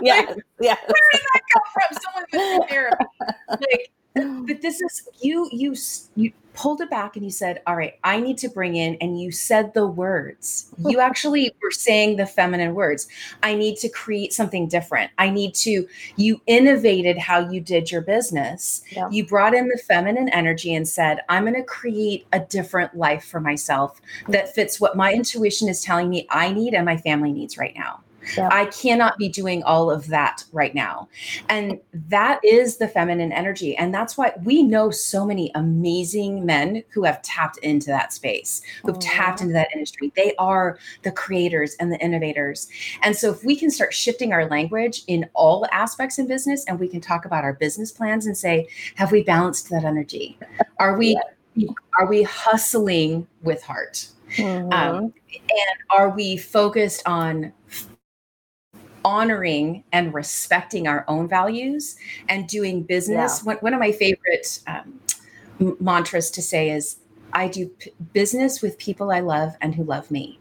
yeah, like, yeah. Where did that come from? Someone therapy. Like, but this is you. You you pulled it back and you said, All right, I need to bring in, and you said the words. You actually were saying the feminine words. I need to create something different. I need to, you innovated how you did your business. Yeah. You brought in the feminine energy and said, I'm going to create a different life for myself that fits what my intuition is telling me I need and my family needs right now. Yeah. I cannot be doing all of that right now. And that is the feminine energy. And that's why we know so many amazing men who have tapped into that space, who've tapped into that industry. They are the creators and the innovators. And so if we can start shifting our language in all aspects in business and we can talk about our business plans and say, have we balanced that energy? Are we yeah. are we hustling with heart? Mm-hmm. Um, and are we focused on honoring and respecting our own values and doing business. Yeah. One, one, of my favorite um, mantras to say is, I do p- business with people I love and who love me.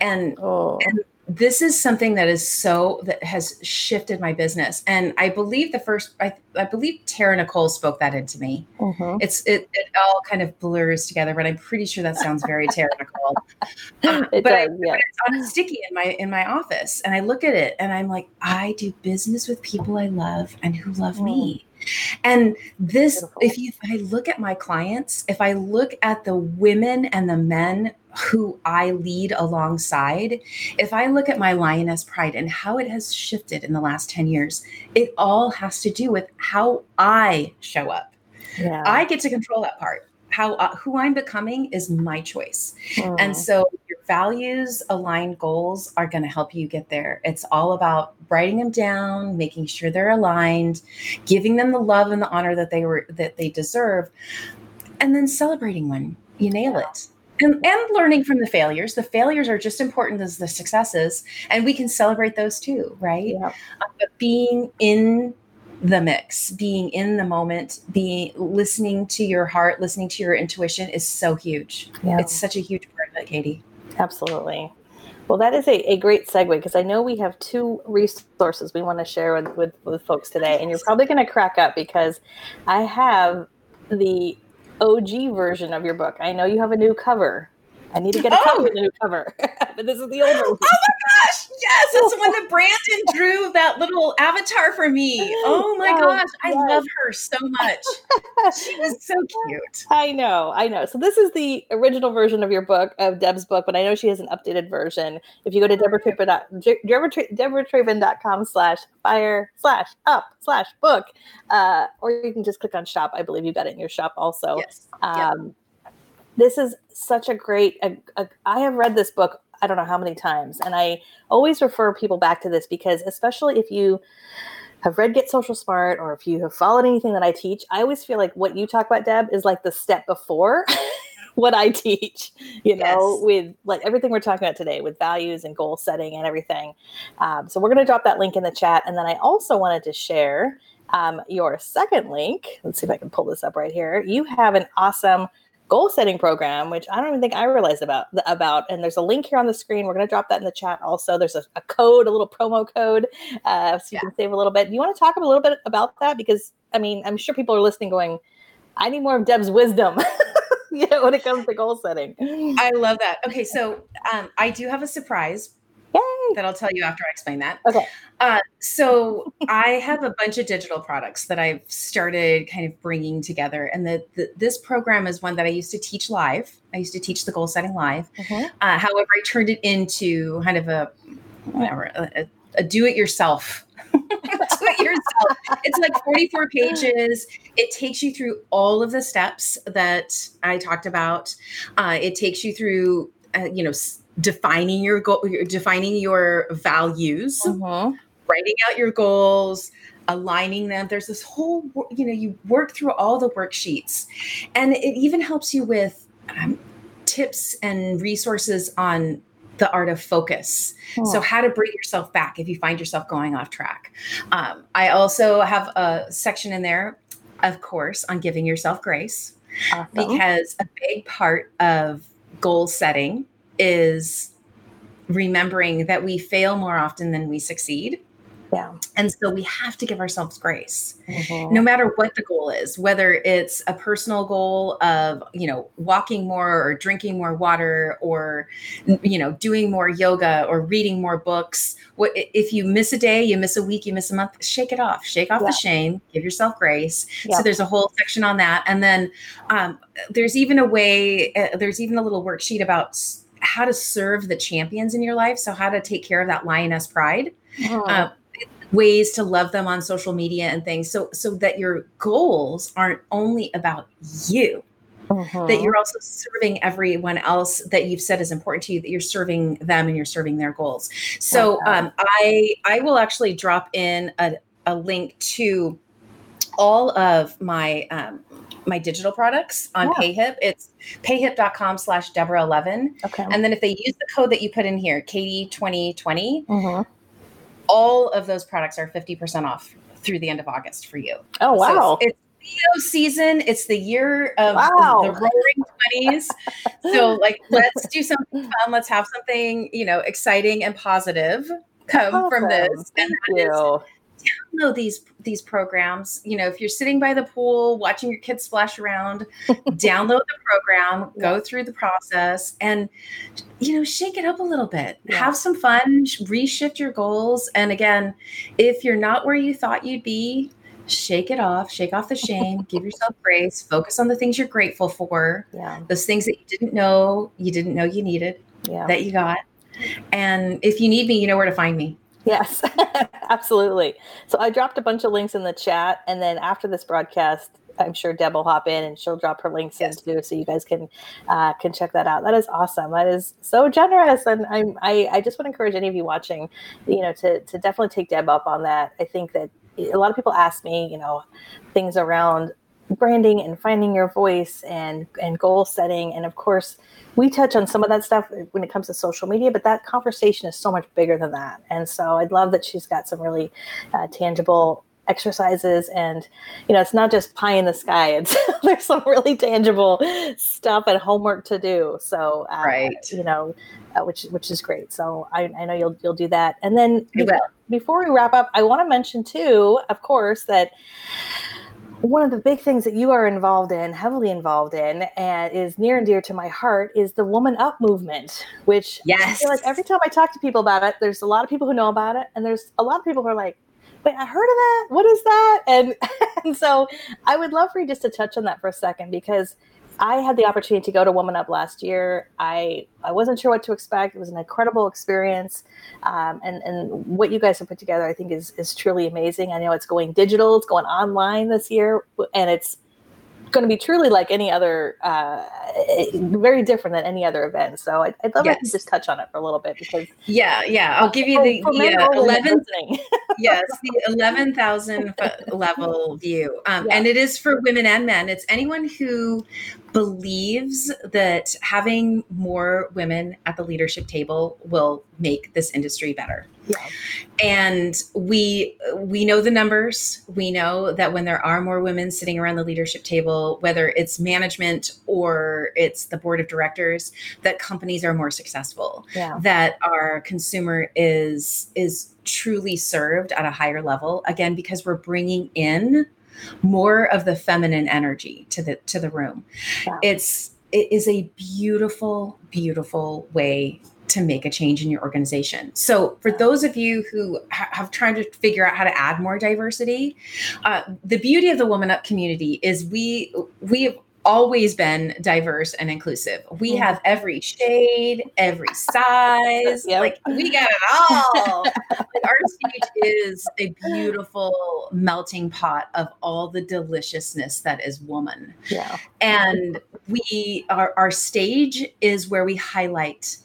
And, oh. and this is something that is so that has shifted my business and i believe the first i, I believe tara nicole spoke that into me mm-hmm. it's it, it all kind of blurs together but i'm pretty sure that sounds very tara nicole but, does, I, yeah. but it's on sticky in my in my office and i look at it and i'm like i do business with people i love and who love mm. me and this, Beautiful. if you if I look at my clients, if I look at the women and the men who I lead alongside, if I look at my lioness pride and how it has shifted in the last 10 years, it all has to do with how I show up. Yeah. I get to control that part. How uh, who I'm becoming is my choice. Mm. And so your values aligned goals are going to help you get there. It's all about writing them down, making sure they're aligned, giving them the love and the honor that they were that they deserve, and then celebrating when you nail yeah. it and, and learning from the failures. The failures are just important as the successes, and we can celebrate those too, right? Yeah. Uh, but being in the mix, being in the moment, being listening to your heart, listening to your intuition is so huge. Yeah. It's such a huge part of it, Katie. Absolutely. Well, that is a, a great segue because I know we have two resources we want to share with, with, with folks today. And you're probably going to crack up because I have the OG version of your book. I know you have a new cover. I need to get a oh. the new cover. but this is the old version. Oh my gosh. Yes, it's the one that Brandon drew that little avatar for me. Oh my gosh. I yes. love her so much. she was so cute. I know. I know. So this is the original version of your book, of Deb's book, but I know she has an updated version. If you go to debratrappen.com slash fire slash up slash book, uh, or you can just click on shop. I believe you got it in your shop also. Yes. Um, yep this is such a great a, a, I have read this book i don't know how many times and i always refer people back to this because especially if you have read get social smart or if you have followed anything that i teach i always feel like what you talk about deb is like the step before what i teach you know yes. with like everything we're talking about today with values and goal setting and everything. Um, so we're going to drop that link in the chat and then i also wanted to share um, your second link. Let's see if i can pull this up right here. You have an awesome goal setting program, which I don't even think I realized about about. And there's a link here on the screen. We're going to drop that in the chat. Also, there's a, a code, a little promo code, uh, so you yeah. can save a little bit. Do you want to talk a little bit about that? Because I mean, I'm sure people are listening, going, "I need more of Deb's wisdom." you know, when it comes to goal setting. I love that. Okay, so um, I do have a surprise. That I'll tell you after I explain that. Okay. Uh, so I have a bunch of digital products that I've started kind of bringing together, and the, the, this program is one that I used to teach live. I used to teach the goal setting live. Mm-hmm. Uh, however, I turned it into kind of a whatever a, a do-it-yourself. do it yourself. It's like 44 pages. It takes you through all of the steps that I talked about. Uh, it takes you through, uh, you know, defining your goal, defining your values, uh-huh. writing out your goals, aligning them. There's this whole, you know, you work through all the worksheets, and it even helps you with um, tips and resources on the art of focus. Oh. So, how to bring yourself back if you find yourself going off track. Um, I also have a section in there, of course, on giving yourself grace, awesome. because a big part of goal setting is remembering that we fail more often than we succeed. Yeah. And so we have to give ourselves grace, mm-hmm. no matter what the goal is, whether it's a personal goal of, you know, walking more or drinking more water or, you know, doing more yoga or reading more books. What if you miss a day, you miss a week, you miss a month, shake it off, shake off yeah. the shame, give yourself grace. Yeah. So there's a whole section on that. And then um, there's even a way, uh, there's even a little worksheet about how to serve the champions in your life. So, how to take care of that lioness pride, oh. uh, ways to love them on social media and things. So, so that your goals aren't only about you. Uh-huh. That you're also serving everyone else that you've said is important to you. That you're serving them and you're serving their goals. So uh-huh. um, I I will actually drop in a, a link to all of my um, my digital products on yeah. payhip it's payhip.com slash deborah 11 okay and then if they use the code that you put in here katie 2020 mm-hmm. all of those products are 50% off through the end of august for you oh wow so it's, Leo season. It's the year of Wow. the roaring twenties. so, like, let's do something fun. Let's have something, you know, exciting and positive come from this. Awesome. And Thank is know these these programs you know if you're sitting by the pool watching your kids splash around download the program go through the process and you know shake it up a little bit Yeah. have some fun reshift your goals and again if you're not where you thought you'd be shake it off shake off the shame give yourself grace focus on the things you're grateful for Yeah. those things that you didn't know you didn't know you needed Yeah. that you got and if you need me you know where to find me Yes, absolutely. So I dropped a bunch of links in the chat, and then after this broadcast, I'm sure Deb will hop in and she'll drop her links Yes. in too, so you guys can uh, can check that out. That is awesome. That is so generous, and I'm I, I just want to encourage any of you watching, you know, to to definitely take Deb up on that. I think that a lot of people ask me, you know, things around branding and finding your voice and and goal setting, and of course we touch on some of that stuff when it comes to social media, but that conversation is so much bigger than that. And so I'd love that she's got some really uh, tangible exercises and you know it's not just pie in the sky it's there's some really tangible stuff and homework to do so uh, Right. you know uh, which which is great so I, I know you'll you'll do that and then will. before we wrap up, I want to mention too, of course, that one of the big things that you are involved in, heavily involved in, and is near and dear to my heart is the Woman Up movement, which I yes feel like every time I talk to people about it, there's a lot of people who know about it, and there's a lot of people who are like, wait, I heard of that. What is that? And and so I would love for you just to touch on that for a second because I had the opportunity to go to Woman Up last year. I I wasn't sure what to expect. It was an incredible experience, um, and and what you guys have put together, I think, is is truly amazing. I know it's going digital, it's going online this year, and it's going to be truly like any other, uh, very different than any other event. So I'd, I'd love Yes. just touch on it for a little bit because Yeah, yeah. I'll give you the, men the uh, 11 listening. yes, the 11,000 level view. Um, Yeah. And it is for women and men. It's anyone who believes that having more women at the leadership table will make this industry better. Yeah. And we we know the numbers. We know that when there are more women sitting around the leadership table, whether it's management or it's the board of directors, that companies are more successful. Yeah, that our consumer is is truly served at a higher level. Again because we're bringing in more of the feminine energy to the to the room. It's it is a beautiful beautiful way to make a change in your organization. So for those of you who ha- have tried to figure out how to add more diversity uh, the beauty of the woman up community is we we have always been diverse and inclusive. We Mhm. have every shade every size Yep. like we got it all. Like our stage is a beautiful melting pot of all the deliciousness that is woman. Yeah, and we our, our stage is where we highlight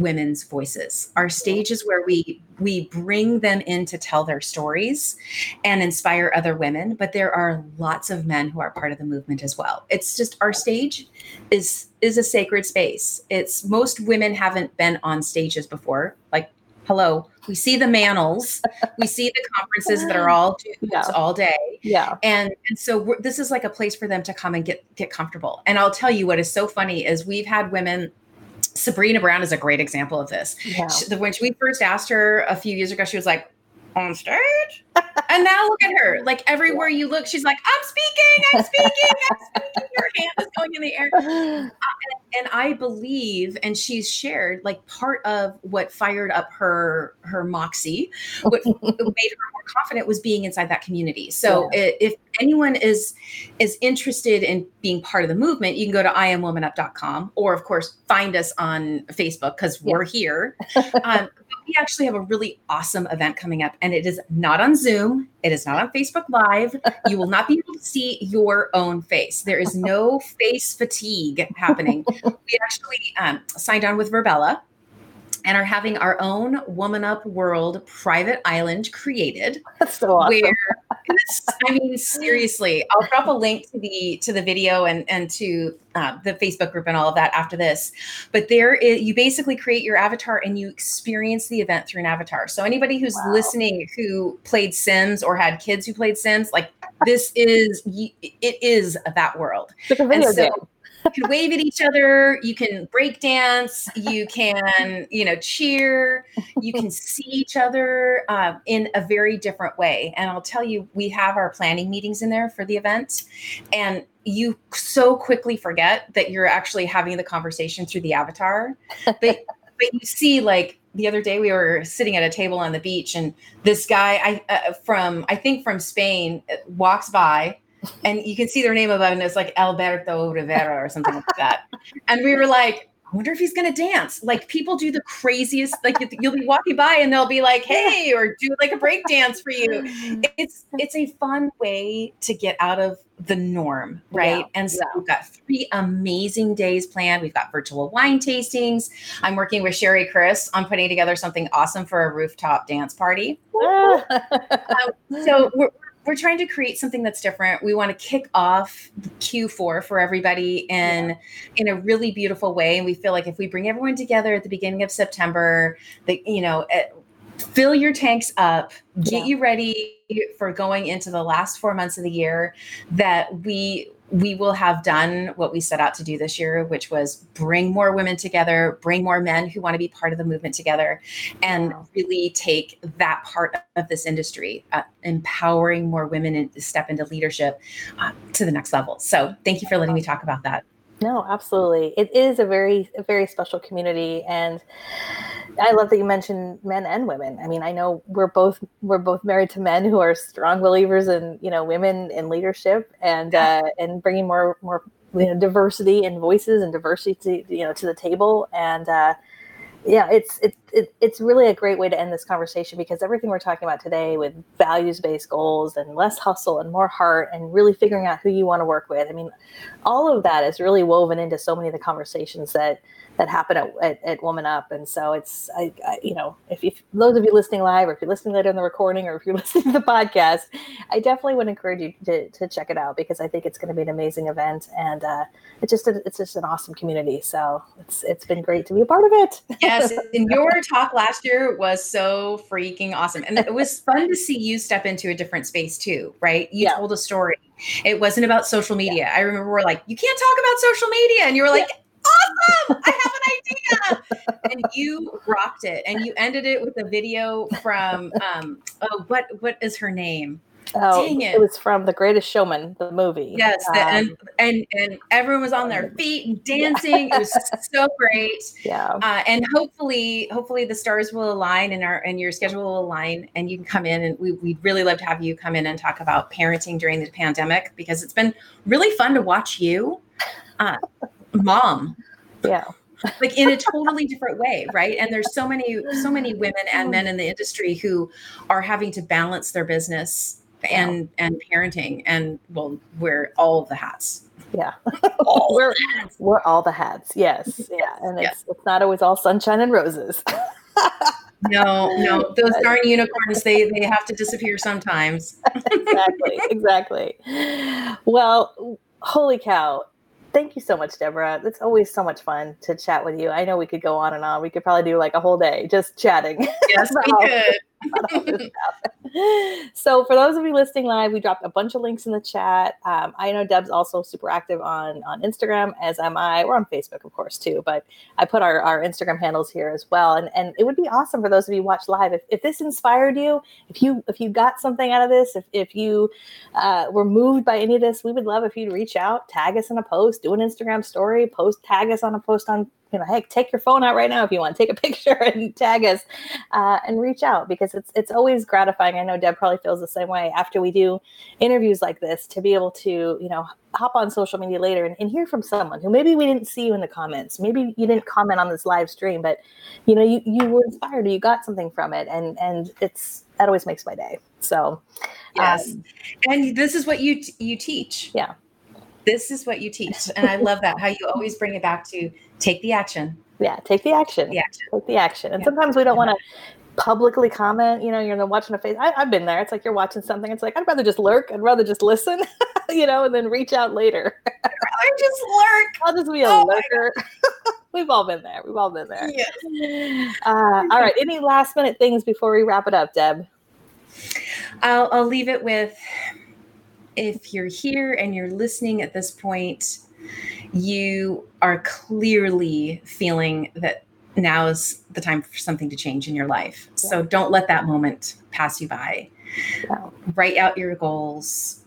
women's voices. Our stage is where we we bring them in to tell their stories and inspire other women but there are lots of men who are part of the movement as well. It's just our stage is is a sacred space. It's most women haven't been on stages before. Like hello we see the manels we see the conferences that are all Yeah. all day. Yeah, and and so we're, this is like a place for them to come and get get comfortable. And i'll tell you what is so funny is we've had women sabrina brown is a great example of this yeah. She- when we first asked her a few years ago she was like on stage? And now look at her. Like everywhere you look she's like i'm speaking i'm speaking i'm speaking. Her hand is going in the air. And I believe, and she's shared like part of what fired up her her moxie, what made her more confident was being inside that community. So i- if anyone is is interested in being part of the movement, you can go to iamwomanup.com or of course find us on Facebook because we're here. Um, we actually have a really awesome event coming up, and it is not on Zoom. It is not on Facebook Live. You will not be able to see your own face. There is no face fatigue happening. we actually um, signed on with Virbela and are having our own Woman Up World private island created That's so awesome. where I mean seriously I'll drop a link to the to the video and and to uh, the Facebook group and all of that after this but there is, you basically create your avatar and you experience the event through an avatar so anybody who's Wow. listening who played Sims or had kids who played Sims like this is it is that world. It's like a video so- game. You can wave at each other. You can break dance. You can you know cheer. You can see each other uh, in a very different way. And i'll tell you we have our planning meetings in there for the event. And you so quickly forget that you're actually having the conversation through the avatar. But but you see like the other day we were sitting at a table on the beach and this guy i uh, from i think from spain uh, walks by and you can see their name above and it's like Alberto Rivera or something like that. And we were like, I wonder if he's gonna dance. Like people do the craziest, like you'll be walking by and they'll be like, hey, or do like a break dance for you. Mm-hmm. It's it's a fun way to get out of the norm, right? Yeah, and so yeah. we've got three amazing days planned. We've got virtual wine tastings. I'm working with Sherry Chris on putting together something awesome for a rooftop dance party ah. so we're, we're trying to create something that's different we want to kick off q4 for everybody in in a really beautiful way and we feel like if we bring everyone together at the beginning of september that you know eh, fill your tanks up get Yeah. you ready for going into the last four months of the year that we we will have done what we set out to do this year which was bring more women together bring more men who want to be part of the movement together and Wow. really take that part of this industry, uh, empowering more women and to step into leadership uh, to the next level. So, thank you for letting me talk about that. No, absolutely. It is a very, a very special community, and I love that you mentioned men and women. I mean, I know we're both we're both married to men who are strong believers in you know women in leadership and uh, and bringing more more you know diversity and voices and diversity to, you know to the table and. Uh, yeah, it's it, it it's really a great way to end this conversation because everything we're talking about today with values-based goals and less hustle and more heart and really figuring out who you want to work with. I mean, all of that is really woven into so many of the conversations that that happen at, at, at Woman Up. And so it's, I, I you know, if, if those of you listening live or if you're listening later in the recording or if you're listening to the podcast, I definitely would encourage you to, to check it out because I think it's going to be an amazing event and uh, it's just a, it's just an awesome community. So it's it's been great to be a part of it. Yes, and your talk last year was so freaking awesome. And it was fun to see you step into a different space too, right? You Yeah. told a story. It wasn't about social media. I remember we're like, you can't talk about social media. And you were like, awesome, I have an idea. and you rocked it. And you ended it with a video from um oh what what is her name? Oh, Dang it. it was from The Greatest Showman, the movie. Yes, Um, and and and everyone was on their feet and dancing. It was so great. yeah. Uh, and hopefully, hopefully the stars will align and our and your schedule will align, and you can come in. And we, we'd really love to have you come in and talk about parenting during the pandemic because it's been really fun to watch you, uh, mom, Yeah. like in a totally different way, right? And there's so many, so many women and men in the industry who are having to balance their business and and parenting, and well, wear all the hats. Yeah. All we're, we're all the hats. Yes. Mm-hmm. Yeah. And Yes. it's, it's not always all sunshine and roses. No, no, those darn unicorns, they they have to disappear sometimes. exactly. Exactly. Well, holy cow. Thank you so much, Debra. It's always so much fun to chat with you. I know we could go on and on. We could probably do like a whole day just chatting. Yes, we could. so for those of you listening live we dropped a bunch of links in the chat. Um, i know deb's also super active on on instagram as am i. We're on facebook of course too but i put our, our instagram handles here as well. And and it would be awesome for those of you watch live if, if this inspired you if you if you got something out of this if, if you uh, were moved by any of this we would love if you'd reach out tag us in a post do an instagram story post tag us on a post on you know hey take your phone out right now if you want take a picture and tag us uh, and reach out because it's it's always gratifying. I know Deb probably feels the same way after we do interviews like this to be able to you know hop on social media later and, and hear from someone who maybe we didn't see you in the comments, maybe you didn't comment on this live stream, but you know you you were inspired or you got something from it, and and it's that always makes my day. So Yes, um, and this is what you t- you teach. Yeah. this is what you teach, and I love that how you always bring it back to take the action. yeah, take the action. The action. take the action. And Yeah. sometimes we don't want to publicly comment. You know, you're watching a face. I, I've been there. It's like you're watching something. It's like I'd rather just lurk. I'd rather just listen. you know, and then reach out later. I just lurk. I'll just be a Oh lurker. We've all been there. We've all been there. Yes. Uh, all right. Any last minute things before we wrap it up, Deb? I'll I'll leave it with if you're here and you're listening at this point, you are clearly feeling that now is the time for something to change in your life. Yeah. So don't let that moment pass you by. Write out your goals.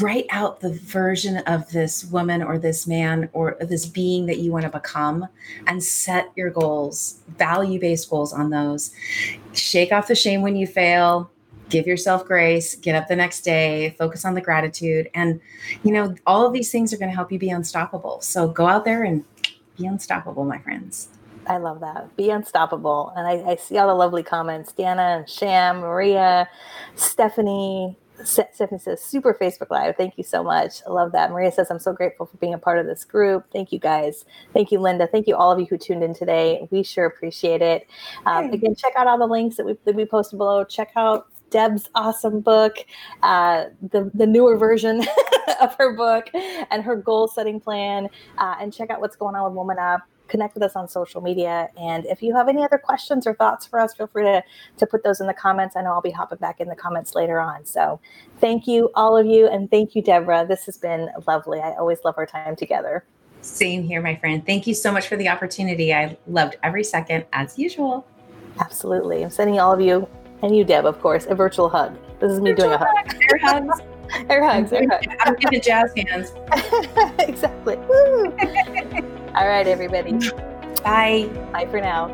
Write out the version of this woman or this man or this being that you want to become and set your goals, value based goals on those. Shake off the shame when you fail give yourself grace, get up the next day, focus on the gratitude. And, you know, all of these things are going to help you be unstoppable. So go out there and be unstoppable, my friends. I love that. Be unstoppable. And I, I see all the lovely comments. Dana and Sham, Maria, Stephanie, Stephanie says, super Facebook Live. Thank you so much. I love that. Maria says, I'm so grateful for being a part of this group. Thank you guys. Thank you, Linda. Thank you, all of you who tuned in today. We sure appreciate it. Um, again, check out all the links that we, that we posted below. Check out Deb's awesome book, uh, the the newer version of her book, and her goal setting plan. Uh, and check out what's going on with Woman Up. Connect with us on social media. And if you have any other questions or thoughts for us, feel free to, to put those in the comments. I know I'll be hopping back in the comments later on. So thank you, all of you. And thank you, Debra. This has been lovely. I always love our time together. Same here, my friend. Thank you so much for the opportunity. I loved every second, as usual. Absolutely. I'm sending all of you and you, Deb, of course, a virtual hug. This is me virtual doing a hug. Air hugs. air hugs. Air hugs. I'm giving jazz hands. exactly. All right, everybody. Bye. Bye for now.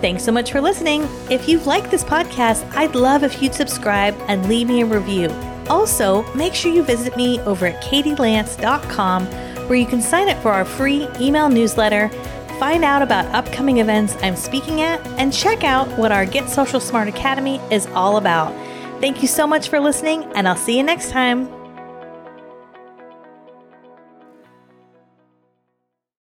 Thanks so much for listening. If you've liked this podcast, I'd love if you'd subscribe and leave me a review. Also, make sure you visit me over at katielance.com where you can sign up for our free email newsletter find out about upcoming events I'm speaking at, and check out what our Get Social Smart Academy is all about. Thank you so much for listening, and I'll see you next time.